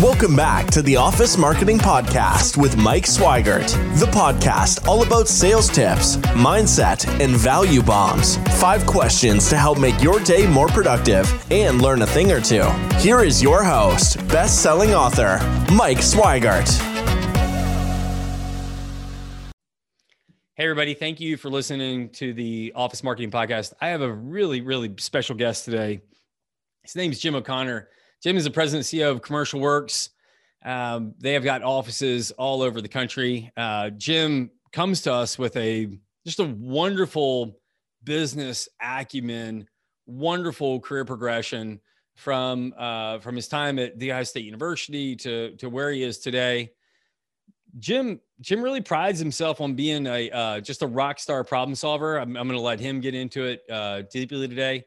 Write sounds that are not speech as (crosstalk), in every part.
Welcome back to the Office Marketing Podcast with Mike Swigert, the podcast all about sales tips, mindset, and value bombs. Five questions to help make your day more productive and learn a thing or two. Here is your host, best selling author, Mike Swigert. Hey, everybody. Thank you for listening to the Office Marketing Podcast. I have a really, really special guest today. His name is Jim O'Connor. Jim is the president CEO of Commercial Works. Um, they have got offices all over the country. Uh, Jim comes to us with a just a wonderful business acumen, wonderful career progression from uh, from his time at the Ohio State University to to where he is today. Jim Jim really prides himself on being a uh, just a rock star problem solver. I'm, I'm going to let him get into it uh, deeply today,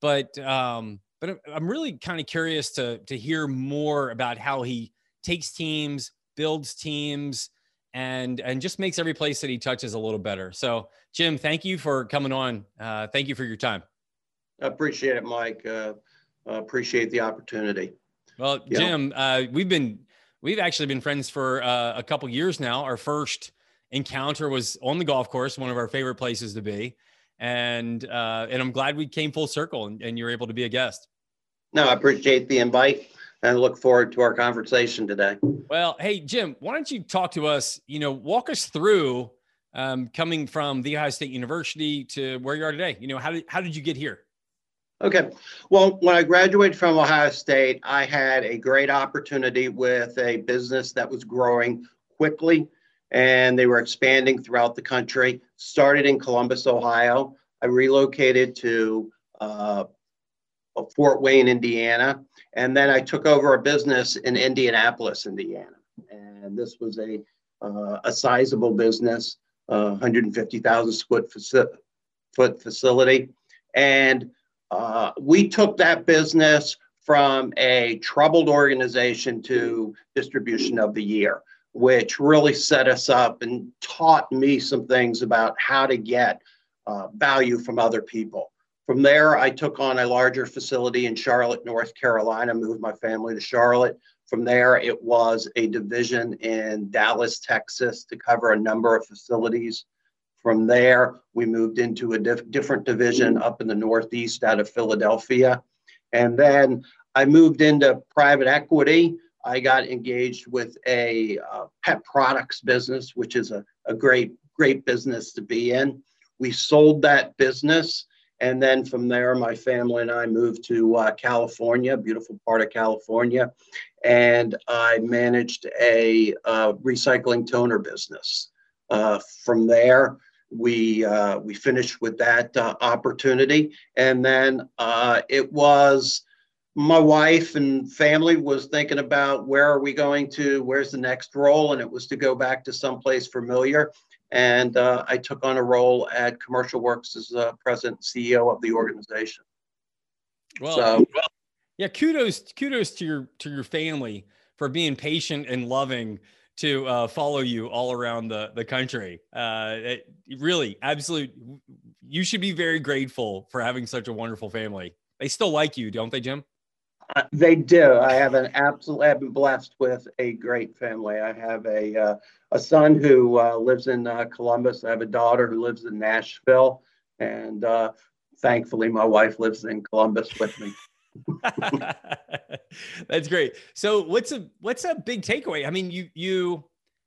but um, but I'm really kind of curious to to hear more about how he takes teams, builds teams, and and just makes every place that he touches a little better. So, Jim, thank you for coming on. Uh, thank you for your time. I appreciate it, Mike. Uh, appreciate the opportunity. Well, yeah. Jim, uh, we've been we've actually been friends for uh, a couple years now. Our first encounter was on the golf course, one of our favorite places to be and uh, and I'm glad we came full circle and, and you were able to be a guest. No, I appreciate the invite and look forward to our conversation today. Well, hey Jim, why don't you talk to us? You know, walk us through um, coming from the Ohio State University to where you are today. You know, how did how did you get here? Okay. Well, when I graduated from Ohio State, I had a great opportunity with a business that was growing quickly and they were expanding throughout the country. Started in Columbus, Ohio. I relocated to uh, Fort Wayne, Indiana, and then I took over a business in Indianapolis, Indiana. And this was a uh, a sizable business, uh, 150,000 square foot facility, and uh, we took that business from a troubled organization to distribution of the year which really set us up and taught me some things about how to get uh, value from other people. From there, I took on a larger facility in Charlotte, North Carolina, moved my family to Charlotte. From there, it was a division in Dallas, Texas to cover a number of facilities. From there, we moved into a diff- different division up in the Northeast out of Philadelphia. And then I moved into private equity I got engaged with a uh, pet products business, which is a, a great, great business to be in. We sold that business. And then from there, my family and I moved to uh, California, beautiful part of California. And I managed a uh, recycling toner business. Uh, from there, we uh, we finished with that uh, opportunity, and then it was my wife and family was thinking about where are we going to where's the next role and it was to go back to someplace familiar and uh, i took on a role at commercial works as uh, president ceo of the organization. Well, so, well yeah kudos kudos to your to your family for being patient and loving to uh, follow you all around the the country. Uh, it, really absolute you should be very grateful for having such a wonderful family. They still like you don't they jim uh, they do. I have an absolute. I've been blessed with a great family. I have a uh, a son who uh, lives in uh, Columbus. I have a daughter who lives in Nashville, and uh, thankfully, my wife lives in Columbus with me. (laughs) (laughs) That's great. So, what's a what's a big takeaway? I mean, you you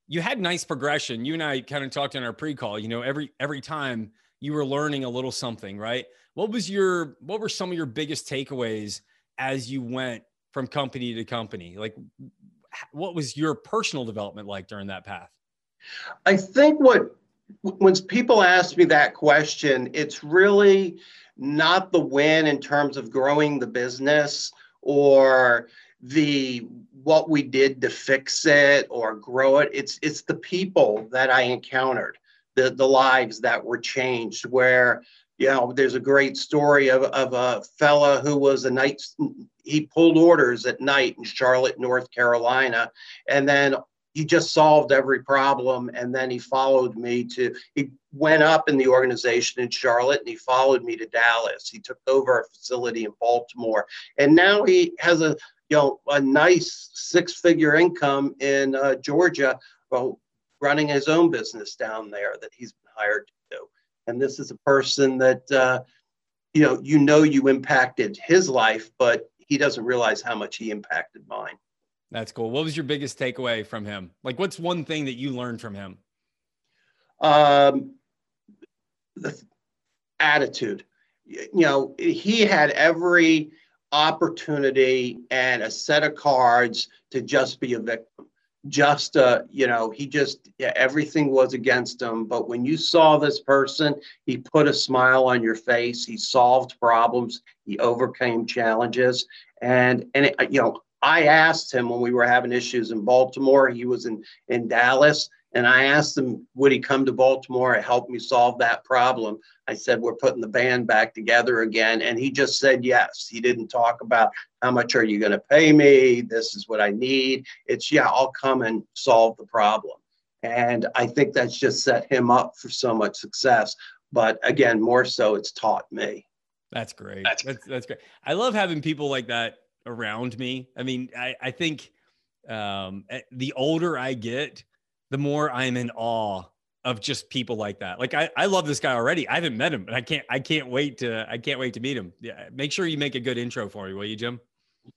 you had nice progression. You and I kind of talked in our pre-call. You know, every every time you were learning a little something, right? What was your what were some of your biggest takeaways? As you went from company to company? Like, what was your personal development like during that path? I think what when people ask me that question, it's really not the win in terms of growing the business or the what we did to fix it or grow it. It's it's the people that I encountered, the the lives that were changed where you know, there's a great story of, of a fella who was a night, he pulled orders at night in Charlotte, North Carolina, and then he just solved every problem. And then he followed me to, he went up in the organization in Charlotte and he followed me to Dallas. He took over a facility in Baltimore. And now he has a, you know, a nice six figure income in uh, Georgia, well, running his own business down there that he's been hired to. And this is a person that, uh, you know, you know, you impacted his life, but he doesn't realize how much he impacted mine. That's cool. What was your biggest takeaway from him? Like, what's one thing that you learned from him? Um, the attitude. You know, he had every opportunity and a set of cards to just be a victim. Just, uh, you know, he just, yeah, everything was against him. But when you saw this person, he put a smile on your face. He solved problems. He overcame challenges. And, and it, you know, I asked him when we were having issues in Baltimore, he was in, in Dallas, and I asked him, would he come to Baltimore and help me solve that problem? I said, we're putting the band back together again. And he just said yes. He didn't talk about how much are you going to pay me? This is what I need. It's, yeah, I'll come and solve the problem. And I think that's just set him up for so much success. But again, more so, it's taught me. That's great. That's, that's, that's great. I love having people like that around me. I mean, I, I think um, eh, the older I get, the more I'm in awe of just people like that. Like I, I love this guy already. I haven't met him, but I can't I can't wait to I can't wait to meet him. Yeah, make sure you make a good intro for me, will you, Jim?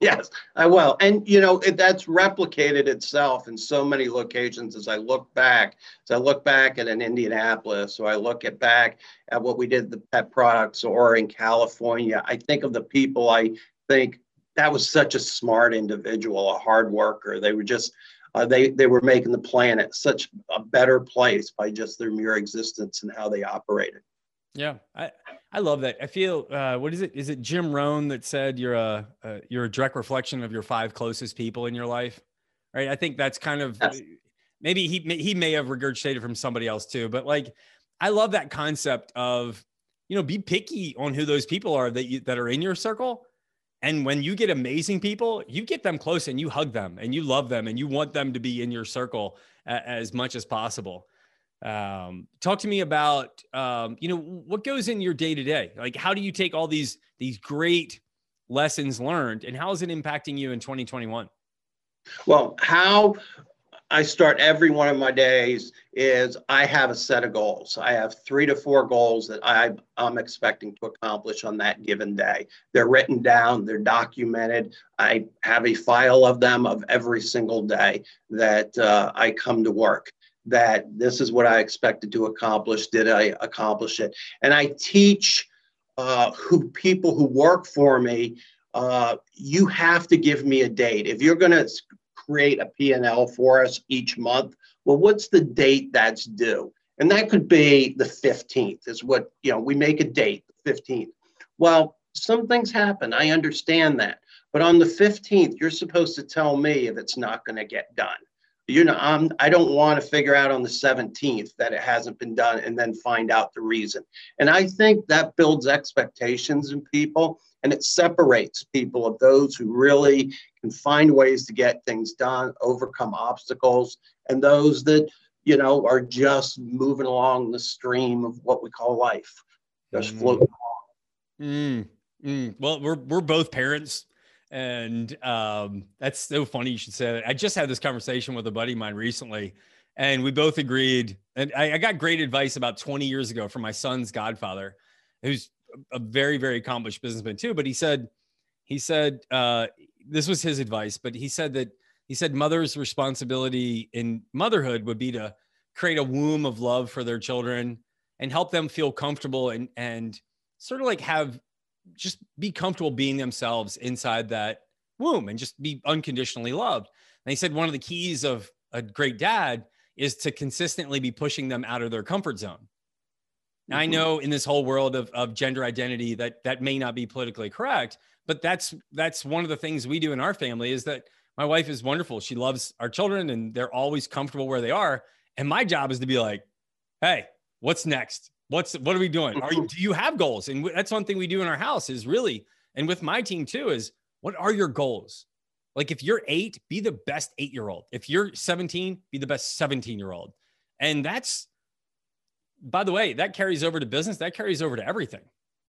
Yes, I will. And you know, it, that's replicated itself in so many locations as I look back. As I look back at an Indianapolis, or I look at back at what we did the pet products or in California, I think of the people I think that was such a smart individual, a hard worker. They were just uh, they they were making the planet such a better place by just their mere existence and how they operated. Yeah, I I love that. I feel uh, what is it? Is it Jim Rohn that said you're a, a you're a direct reflection of your five closest people in your life, right? I think that's kind of yes. maybe he he may have regurgitated from somebody else too, but like I love that concept of you know be picky on who those people are that you that are in your circle and when you get amazing people, you get them close and you hug them and you love them and you want them to be in your circle as much as possible. Um, talk to me about, um, you know, what goes in your day to day? Like, how do you take all these these great lessons learned, and how is it impacting you in 2021? Well, how I start every one of my days is I have a set of goals. I have three to four goals that I, am expecting to accomplish on that given day. They're written down, they're documented. I have a file of them of every single day that uh, I come to work. That this is what I expected to accomplish. Did I accomplish it? And I teach uh, who people who work for me. Uh, you have to give me a date. If you're going to create a P&L for us each month. Well, what's the date that's due? And that could be the 15th is what, you know, we make a date, the 15th. Well, some things happen. I understand that. But on the 15th, you're supposed to tell me if it's not going to get done. You know, I'm, I don't want to figure out on the 17th that it hasn't been done and then find out the reason. And I think that builds expectations in people and it separates people of those who really can find ways to get things done, overcome obstacles, and those that, you know, are just moving along the stream of what we call life, just mm. floating along. Mm. Mm. Well, we're, we're both parents. And um, that's so funny you should say that. I just had this conversation with a buddy of mine recently, and we both agreed. And I, I got great advice about 20 years ago from my son's godfather, who's a very, very accomplished businessman too. But he said, he said, uh, this was his advice, but he said that he said mother's responsibility in motherhood would be to create a womb of love for their children and help them feel comfortable and and sort of like have just be comfortable being themselves inside that womb and just be unconditionally loved. And he said one of the keys of a great dad is to consistently be pushing them out of their comfort zone. Now, I mm-hmm. know in this whole world of, of gender identity that that may not be politically correct, but that's that's one of the things we do in our family is that my wife is wonderful. She loves our children and they're always comfortable where they are. And my job is to be like, hey, what's next? What's what are we doing? Are you mm-hmm. do you have goals? And that's one thing we do in our house is really, and with my team too, is what are your goals? Like if you're eight, be the best eight year old. If you're 17, be the best 17 year old. And that's by the way, that carries over to business, that carries over to everything.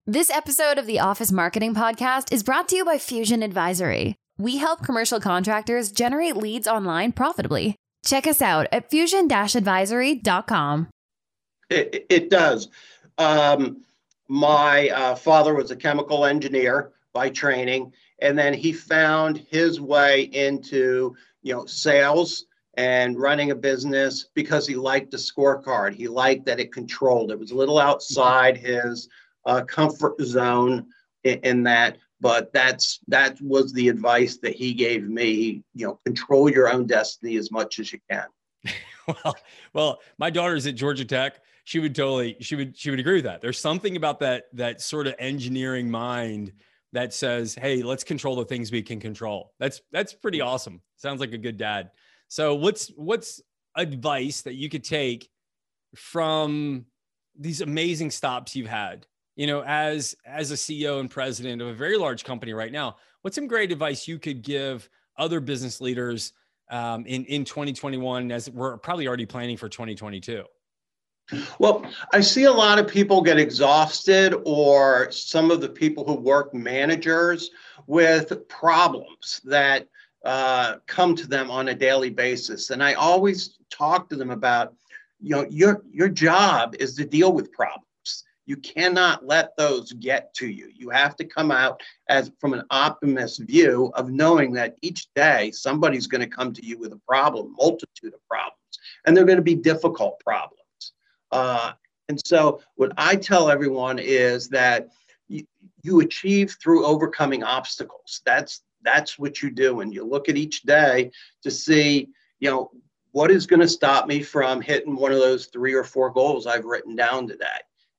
This episode of the Office Marketing Podcast is brought to you by Fusion Advisory. we help commercial contractors generate leads online profitably. Check us out at fusion-advisory.com. It, it does. Um, my uh, father was a chemical engineer by training, and then he found his way into you know sales and running a business because he liked the scorecard. He liked that it controlled. It was a little outside his uh, comfort zone in, in, that, but that's that was the advice that he gave me. You know, control your own destiny as much as you can. (laughs) well, well, my daughter's at Georgia Tech. She would totally, she would, she would agree with that. There's something about that that sort of engineering mind that says, "Hey, let's control the things we can control." That's that's pretty awesome. Sounds like a good dad. So what's what's advice that you could take from these amazing stops you've had? You know, as as a CEO and president of a very large company right now, what's some great advice you could give other business leaders um, in in 2021 as we're probably already planning for 2022? Well, I see a lot of people get exhausted, or some of the people who work managers with problems that uh, come to them on a daily basis. And I always talk to them about, you know, your your job is to deal with problems. You cannot let those get to you. You have to come out as from an optimist view of knowing that each day somebody's going to come to you with a problem, multitude of problems, and they're going to be difficult problems. Uh, and so, what I tell everyone is that you, you achieve through overcoming obstacles. That's that's what you do, and you look at each day to see, you know, what is going to stop me from hitting one of those three or four goals I've written down today.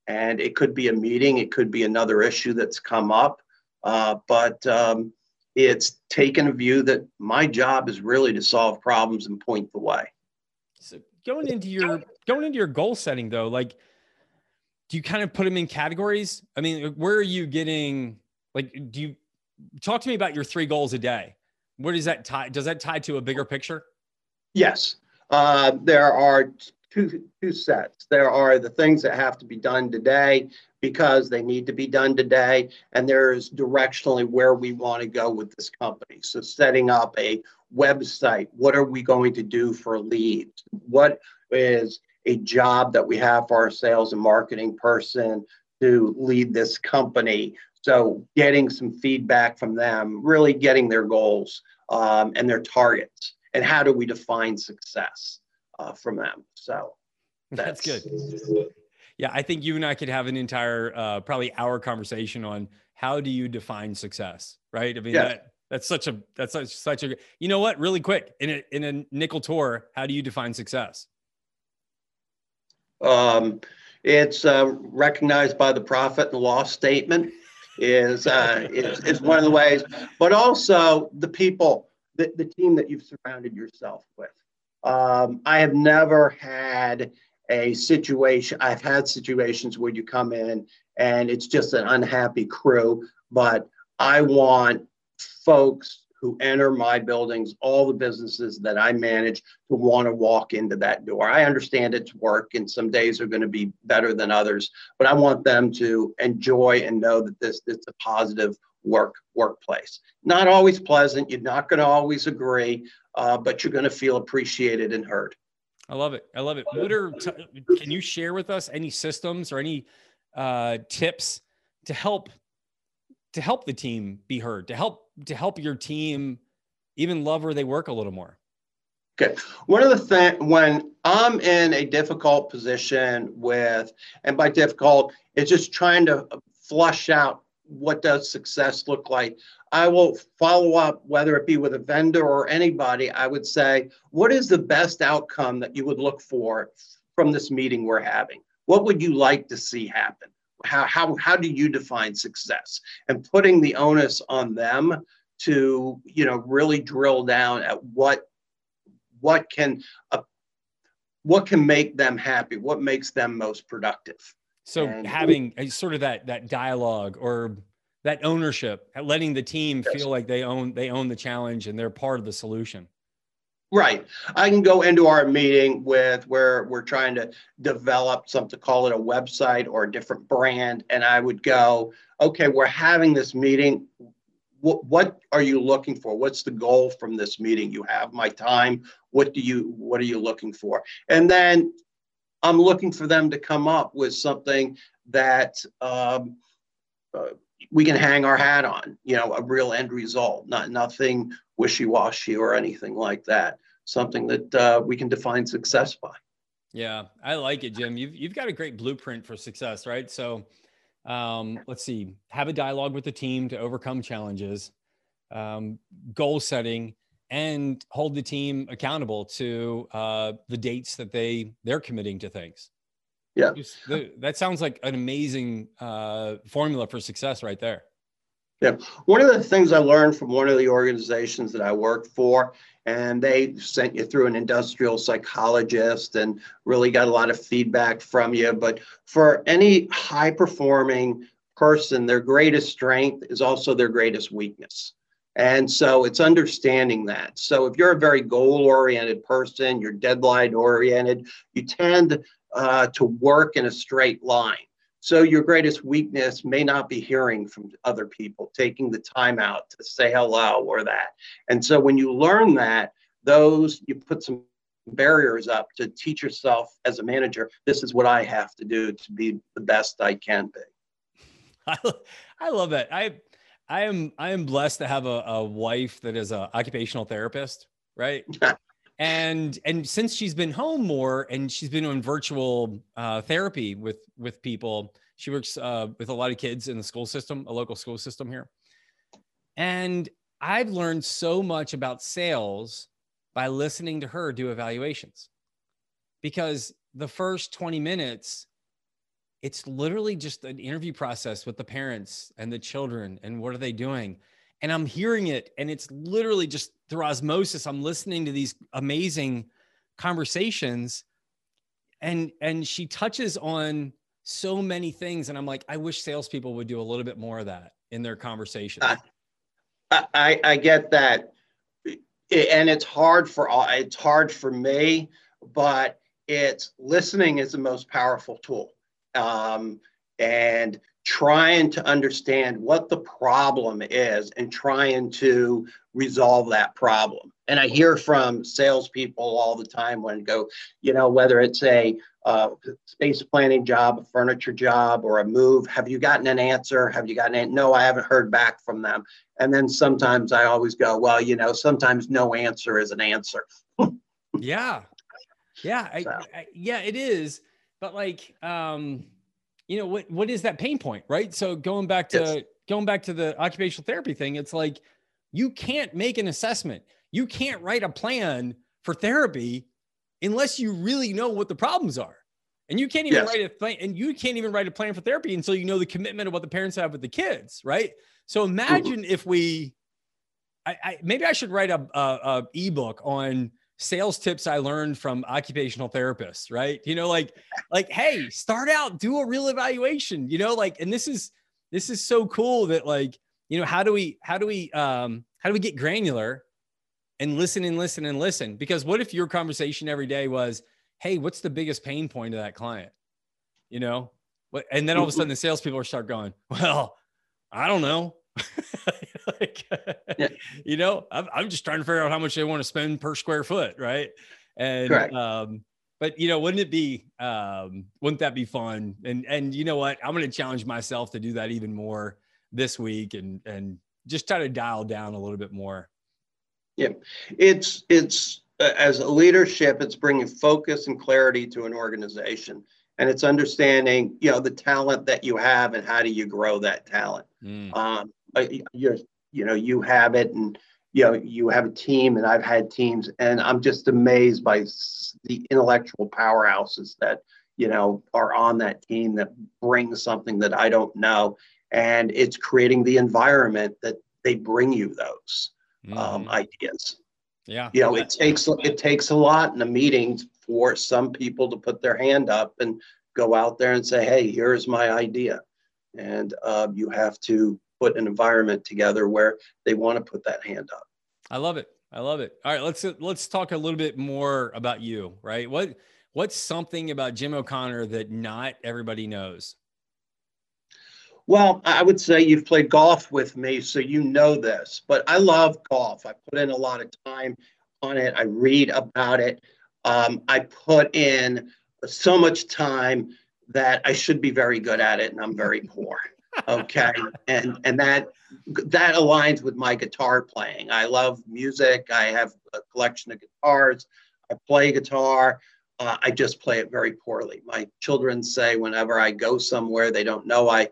And it could be a meeting, it could be another issue that's come up, uh, but um, it's taken a view that my job is really to solve problems and point the way. So going into your going into your goal setting though, like do you kind of put them in categories? I mean, where are you getting like do you talk to me about your three goals a day? Where does that tie? Does that tie to a bigger picture? Yes. Uh, there are two, two sets. There are the things that have to be done today because they need to be done today, and there's directionally where we want to go with this company. So setting up a website, what are we going to do for leads? What is a job that we have for our sales and marketing person to lead this company? So getting some feedback from them, really getting their goals um, and their targets, and how do we define success uh, from them? So (laughs) that's, that's good. Yeah, I think you and I could have an entire, uh, probably hour conversation on how do you define success, right? I mean, yeah. that, that's such a that's such, such a you know what? Really quick in a in a nickel tour, how do you define success? Um, it's uh, recognized by the profit and loss statement is, uh, is, is one of the ways, but also the people, the, the team that you've surrounded yourself with. Um, I have never had a situation, I've had situations where you come in and it's just an unhappy crew, but I want folks who enter my buildings, all the businesses that I manage, to want to walk into that door. I understand it's work, and some days are going to be better than others, but I want them to enjoy and know that this it's a positive work workplace. Not always pleasant. You're not going to always agree, uh, but you're going to feel appreciated and heard. I love it. I love it. What are can you share with us any systems or any uh, tips to help to help the team be heard, to help to help your team even love where they work a little more? Okay. One of the things when I'm in a difficult position with, and by difficult, it's just trying to flush out what does success look like. I will follow up, whether it be with a vendor or anybody. I would say, what is the best outcome that you would look for from this meeting we're having? What would you like to see happen? How, how, how do you define success? And putting the onus on them to you know really drill down at what what can uh, what can make them happy what makes them most productive. So and, having a, sort of that that dialogue or that ownership letting the team yes. feel like they own they own the challenge and they're part of the solution Right. I can go into our meeting with where we're trying to develop something, call it a website or a different brand. And I would go, okay, we're having this meeting. what, what are you looking for? What's the goal from this meeting? You have my time. What do you, what are you looking for? And then I'm looking for them to come up with something that um, uh, we can hang our hat on, you know, a real end result, not nothing wishy-washy or anything like that. Something that uh, we can define success by. Yeah, I like it, Jim. You've you've got a great blueprint for success, right? So, um, let's see, have a dialogue with the team to overcome challenges, um, goal setting, and hold the team accountable to uh, the dates that they they're committing to things. Yeah, that sounds like an amazing uh, formula for success, right there. Yeah, one of the things I learned from one of the organizations that I worked for and they sent you through an industrial psychologist and really got a lot of feedback from you. But for any high performing person, their greatest strength is also their greatest weakness. And so it's understanding that. So if you're a very goal oriented person, you're deadline oriented, you tend uh, to work in a straight line. So your greatest weakness may not be hearing from other people, taking the time out to say hello or that. And so when you learn that, those you put some barriers up to teach yourself as a manager, this is what I have to do to be the best I can be. (laughs) I, I love that. I I am I am blessed to have a, a wife that is an occupational therapist, right? (laughs) and and since she's been home more and she's been on virtual uh, therapy with with people she works uh, with a lot of kids in the school system a local school system here. And i've learned so much about sales by listening to her do evaluations. Because the first 20 minutes it's literally just an interview process with the parents and the children and what are they doing and I'm hearing it, and it's literally just through osmosis. I'm listening to these amazing conversations, and and she touches on so many things, and I'm like, I wish salespeople would do a little bit more of that in their conversations. I, I, I get that, and it's hard for all it's hard for me, but it's listening is the most powerful tool. Um, and trying to understand what the problem is and trying to resolve that problem. And I hear from salespeople all the time when go, you know, whether it's a uh, space planning job, a furniture job, or a move, have you gotten an answer? Have you gotten it? No, I haven't heard back from them. And then sometimes I always go, well, you know, sometimes no answer is an answer. yeah. Yeah. I, I, yeah, it is. But like, um, you know what what is that pain point right so going back to yes. going back to the occupational therapy thing it's like you can't make an assessment you can't write a plan for therapy unless you really know what the problems are and you can't even yes. write a plan and you can't even write a plan for therapy until you know the commitment of what the parents have with the kids right so imagine mm-hmm. if we I, I, maybe i should write a, a, a ebook on sales tips I learned from occupational therapists, right? You know, like, like, hey, start out, do a real evaluation, you know, like, and this is, this is so cool that like, you know, how do we, how do we, um, how do we get granular and listen and listen and listen? Because what if your conversation every day was, hey, what's the biggest pain point of that client? You know, what, and then all of a sudden the salespeople start going, well, I don't know. (laughs) like, yeah. you know, I'm, I'm just trying to figure out how much they want to spend per square foot, right? And um, but you know, wouldn't it be um, wouldn't that be fun? And and you know what, I'm going to challenge myself to do that even more this week, and and just try to dial down a little bit more. Yeah, it's it's uh, as a leadership, it's bringing focus and clarity to an organization and it's understanding you know the talent that you have and how do you grow that talent mm. um, you you know you have it and you know you have a team and I've had teams and I'm just amazed by the intellectual powerhouses that you know are on that team that bring something that I don't know and it's creating the environment that they bring you those mm. um, ideas. Yeah. You know, it takes it takes a lot in a meeting for some people to put their hand up and go out there and say, "Hey, here's my idea," and uh, you have to put an environment together where they want to put that hand up. I love it. I love it. All right, let's let's talk a little bit more about you, right? What what's something about Jim O'Connor that not everybody knows? Well, I would say you've played golf with me, so you know this, but I love golf. I put in a lot of time on it. I read about it. Um, I put in so much time that I should be very good at it, and I'm very poor. Okay, and and that that aligns with my guitar playing. I love music. I have a collection of guitars. I play guitar. Uh, I just play it very poorly. My children say whenever I go somewhere they don't know I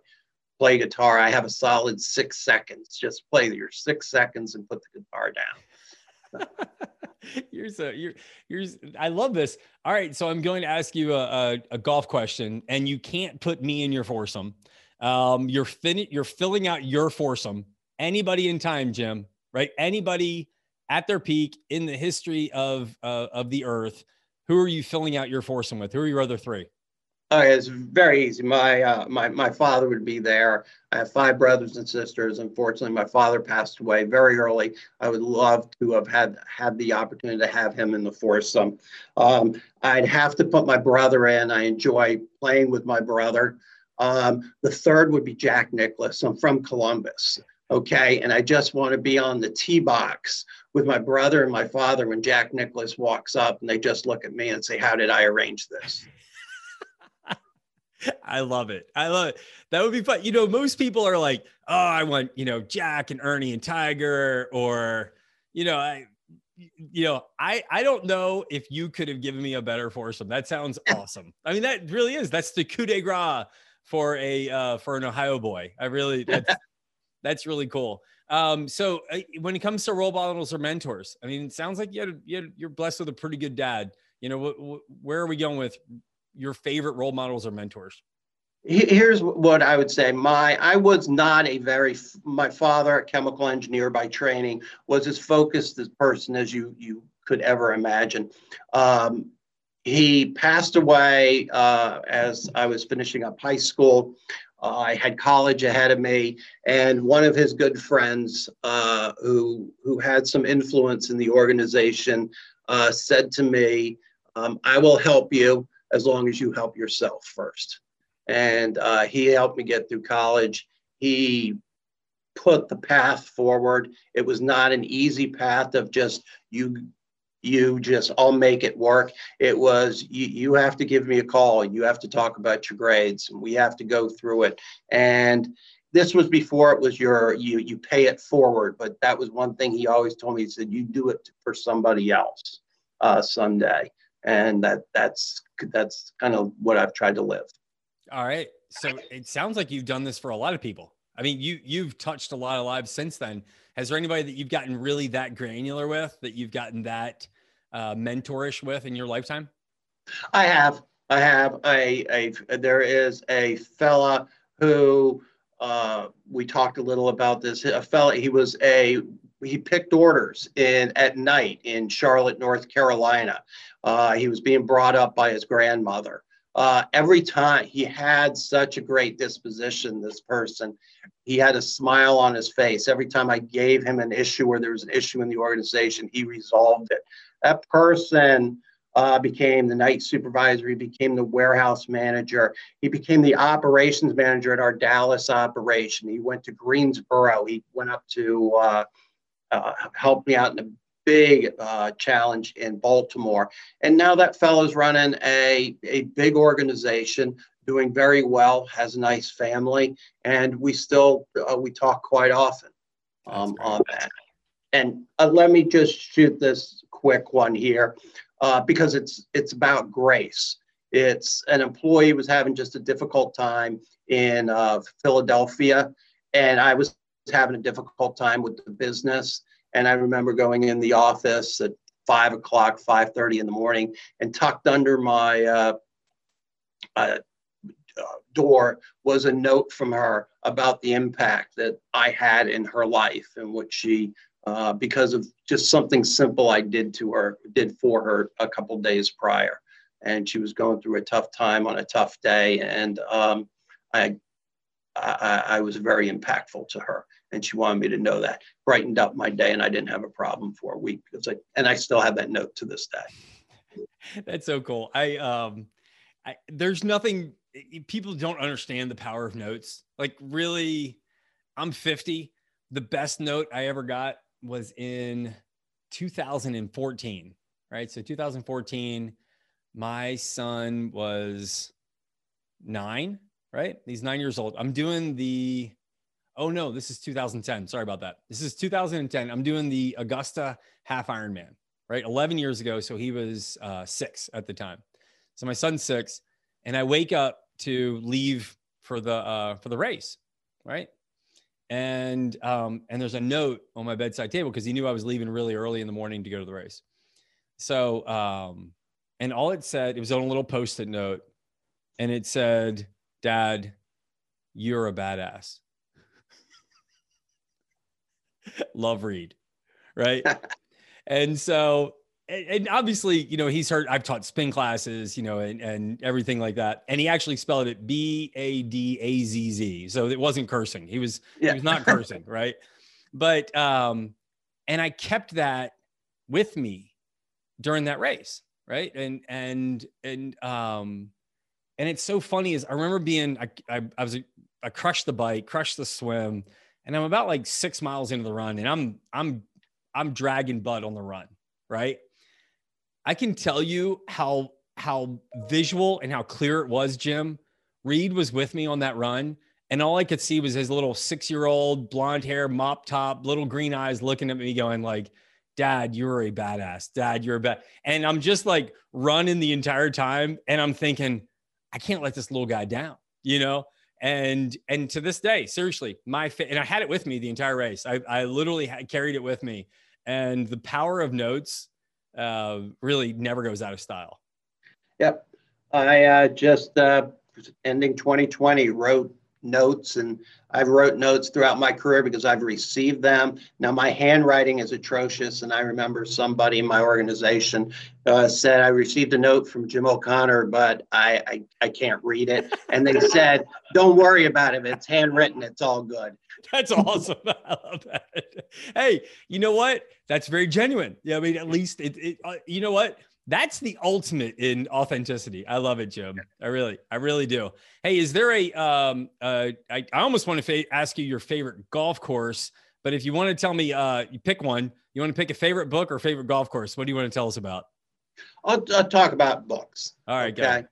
play guitar, I have a solid six seconds. Just play your six seconds and put the guitar down. (laughs) you're so you're you're I love this. All right, so I'm going to ask you a, a, a golf question, and you can't put me in your foursome. Um, you're fin- you're filling out your foursome. Anybody in time, Jim, right? Anybody at their peak in the history of uh, of the earth. Who are you filling out your foursome with? Who are your other three? Oh, it's very easy. My uh, my my father would be there. I have five brothers and sisters. Unfortunately, my father passed away very early. I would love to have had had the opportunity to have him in the foursome. Um, I'd have to put my brother in. I enjoy playing with my brother. Um, the third would be Jack Nicklaus. I'm from Columbus. Okay, and I just want to be on the tee box with my brother and my father when Jack Nicklaus walks up, and they just look at me and say, "How did I arrange this?" (laughs) I love it. I love it. That would be fun. You know, most people are like, oh, I want, you know, Jack and Ernie and Tiger, or, you know, I, you know, I I don't know if you could have given me a better foursome. That sounds (laughs) awesome. I mean, that really is. That's the coup de grace for a uh, for an Ohio boy. I really that's (laughs) that's really cool. Um, so uh, when it comes to role models or mentors, I mean, it sounds like you had, you had, you're blessed with a pretty good dad. You know, wh- wh- where are we going with your favorite role models or mentors? Here's what I would say. My I was not a very my father, a chemical engineer by training, was as focused as person as you you could ever imagine. Um, he passed away uh, as I was finishing up high school. Uh, I had college ahead of me, and one of his good friends, uh, who who had some influence in the organization, uh, said to me, um, "I will help you." as long as you help yourself first. And uh, he helped me get through college. He put the path forward. It was not an easy path of just you you just I'll make it work. It was you, you have to give me a call. You have to talk about your grades. We have to go through it. And this was before it was your you you pay it forward. But that was one thing he always told me. He said you do it for somebody else uh, someday and that that's that's kind of what I've tried to live. All right. So it sounds like you've done this for a lot of people. I mean, you you've touched a lot of lives since then. Has there anybody that you've gotten really that granular with, that you've gotten that uh, mentorish with in your lifetime? I have. I have a, a there is a fella who uh, we talked a little about this. A fella, he was a he picked orders in at night in Charlotte, North Carolina. Uh, he was being brought up by his grandmother. Uh, every time he had such a great disposition, this person, he had a smile on his face. Every time I gave him an issue or there was an issue in the organization, he resolved it. That person uh, became the night supervisor. He became the warehouse manager. He became the operations manager at our Dallas operation. He went to Greensboro. He went up to uh, uh, help me out in a big uh, challenge in Baltimore. And now that fellow's running a, a big organization, doing very well, has a nice family, and we still uh, we talk quite often um, on that. And uh, let me just shoot this quick one here uh, because it's it's about grace. It's an employee was having just a difficult time in uh, Philadelphia, and I was having a difficult time with the business. And I remember going in the office at five o'clock, five thirty in the morning, and tucked under my uh, uh, door was a note from her about the impact that I had in her life and what she, uh, because of just something simple I did to her, did for her a couple days prior, and she was going through a tough time on a tough day, and um, I, I, I was very impactful to her and she wanted me to know that brightened up my day and i didn't have a problem for a week and i still have that note to this day (laughs) that's so cool i um I, there's nothing people don't understand the power of notes. Like, really, I'm 50. The best note I ever got was in 2014, right? So 2014, my son was nine, right? He's nine years old. I'm doing the, oh no, this is 2010. Sorry about that. This is 2010. I'm doing the Augusta half Ironman, right? 11 years ago. So he was uh, six at the time. So my son's six, and I wake up to leave for the uh, for the race, right? And um, and there's a note on my bedside table because he knew I was leaving really early in the morning to go to the race. So um, and all it said, it was on a little post-it note, and it said, "Dad, you're a badass." (laughs) Love Reed, right? (laughs) and so and obviously, you know, he's heard I've taught spin classes, you know, and, and everything like that. And he actually spelled it B A D A Z Z. So it wasn't cursing. He was yeah. he was not cursing, (laughs) right? But um, and I kept that with me during that race, right? And and and um and it's so funny is I remember being I I, I was I crushed the bike, crushed the swim, and I'm about like six miles into the run, and I'm I'm I'm dragging butt on the run, right? I can tell you how how visual and how clear it was, Jim. Reed was with me on that run, and all I could see was his little six-year-old blonde hair, mop top, little green eyes looking at me, going like, Dad, you're a badass. Dad, you're a bad. And I'm just like running the entire time. And I'm thinking, I can't let this little guy down, you know? And and to this day, seriously, my fa- and I had it with me the entire race. I, I literally had carried it with me. And the power of notes uh, really never goes out of style. Yep. I uh, just uh, ending 2020 wrote notes and I've wrote notes throughout my career because I've received them. Now my handwriting is atrocious, and I remember somebody in my organization uh, said I received a note from Jim O'Connor, but I, I I can't read it, and they (laughs) said, "Don't worry about it. It's handwritten. It's all good." That's awesome. (laughs) I love that. Hey, you know what? That's very genuine. Yeah, I mean, at least it. it uh, you know what? That's the ultimate in authenticity. I love it, Jim. I really, I really do. Hey, is there a? Um, uh, I, I almost want to fa- ask you your favorite golf course, but if you want to tell me, uh, you pick one. You want to pick a favorite book or favorite golf course? What do you want to tell us about? I'll, I'll talk about books. All right, okay.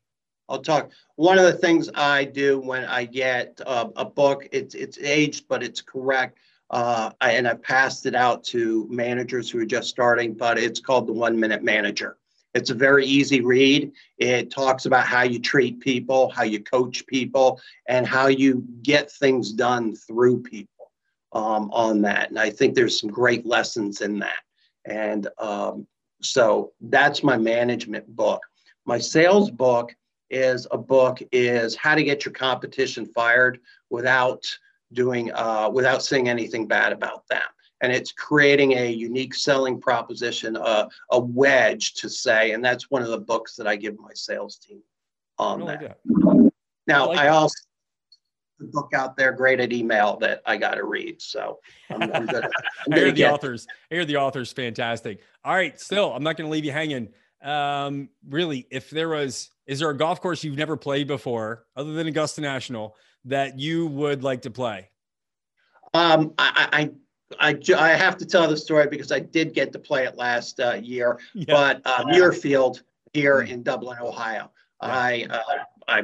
I'll talk. One of the things I do when I get uh, a book, it's it's aged, but it's correct. Uh, I, and I passed it out to managers who are just starting, but it's called the One Minute Manager. It's a very easy read. It talks about how you treat people, how you coach people, and how you get things done through people um, on that. And I think there's some great lessons in that. And um, so that's my management book. My sales book is a book is how to get your competition fired without doing uh, without saying anything bad about them and it's creating a unique selling proposition uh, a wedge to say and that's one of the books that i give my sales team on that. that. now i, like I also the book out there great at email that i got to read so i'm, I'm (laughs) i hear the authors i hear the authors fantastic all right still i'm not going to leave you hanging um, really, if there was, is there a golf course you've never played before, other than Augusta National, that you would like to play? Um, I, I, I, I have to tell the story because I did get to play it last uh, year, yeah. but uh, Muirfield here in Dublin, Ohio. Yeah. I, uh, I,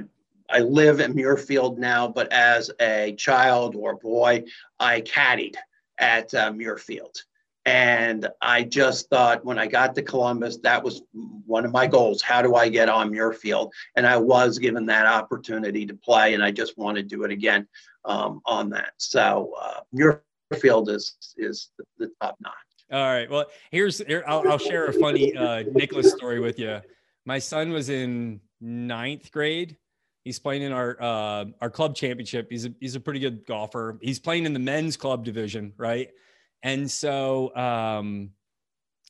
I live in Muirfield now, but as a child or boy, I caddied at uh, Muirfield. And I just thought when I got to Columbus, that was one of my goals. How do I get on Muirfield? And I was given that opportunity to play, and I just want to do it again um, on that. So uh, Muirfield is is the, the, top notch. All right. Well, here's here, I'll, I'll share a funny uh, Nicklaus story with you. My son was in ninth grade. He's playing in our uh, our club championship. He's a, he's a pretty good golfer. He's playing in the men's club division, right? And so um,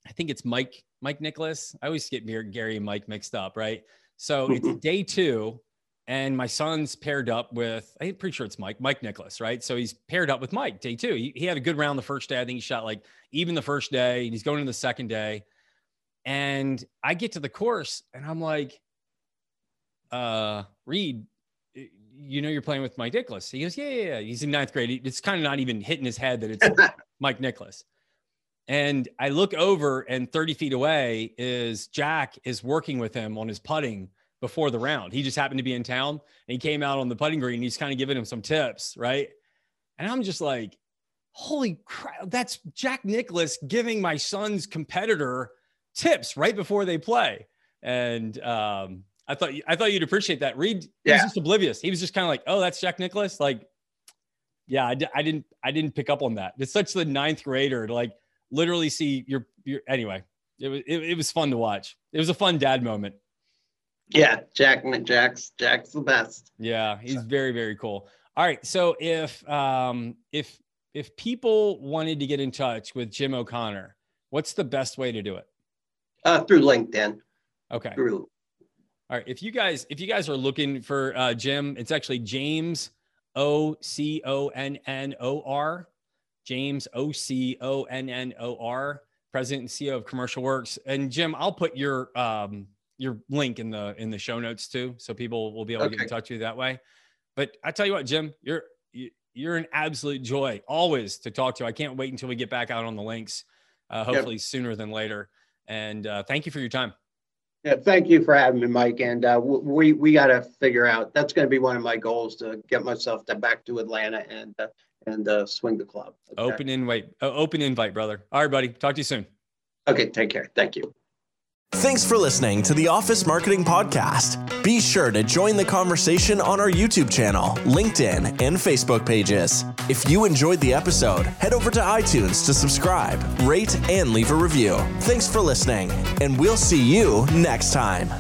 I think it's Mike Mike Nicklaus. I always get Gary and Mike mixed up, right? So it's (laughs) day two, and my son's paired up with I'm pretty sure it's Mike Mike Nicklaus right? So he's paired up with Mike day two. He, he had a good round the first day. I think he shot like even the first day, and he's going to the second day. And I get to the course, and I'm like, uh, Reed, you know, you're playing with Mike Nicklaus. He goes, yeah, yeah, yeah. He's in ninth grade. It's kind of not even hitting his head that it's (laughs) Mike Nicklaus. And I look over, and 30 feet away is Jack is working with him on his putting before the round. He just happened to be in town and he came out on the putting green. he's kind of giving him some tips, right? And I'm just like, holy crap, that's Jack Nicklaus giving my son's competitor tips right before they play. And um, I thought I thought you'd appreciate that. Reed yeah. was just oblivious. He was just kind of like, oh, that's Jack Nicklaus. Like, yeah, I, I didn't I didn't pick up on that. It's such the ninth grader to like literally see your your anyway. It was it, it was fun to watch. It was a fun dad moment. Yeah, Jack Jack's Jack's the best. Yeah, he's very very cool. All right, so if um if if people wanted to get in touch with Jim O'Connor, what's the best way to do it? Uh, through LinkedIn. Okay. Through. All right. If you guys if you guys are looking for uh, Jim, it's actually James O C O N N O R. James O C O N N O R, President and CEO of Commercial Works. And Jim, I'll put your um, your link in the in the show notes too, so people will be able okay. to get in touch with you that way. But I tell you what, Jim, you're you're an absolute joy always to talk to. I can't wait until we get back out on the links, uh, hopefully yep. sooner than later. And uh, thank you for your time. Yeah, thank you for having me, Mike. And uh, we we got to figure out. That's going to be one of my goals to get myself to back to Atlanta and uh, and uh, swing the club. Okay. Open invite, uh, open invite, brother. All right, buddy. Talk to you soon. Okay, take care. Thank you. Thanks for listening to the Office Marketing Podcast. Be sure to join the conversation on our YouTube channel, LinkedIn, and Facebook pages. If you enjoyed the episode, head over to iTunes to subscribe, rate, and leave a review. Thanks for listening, and we'll see you next time.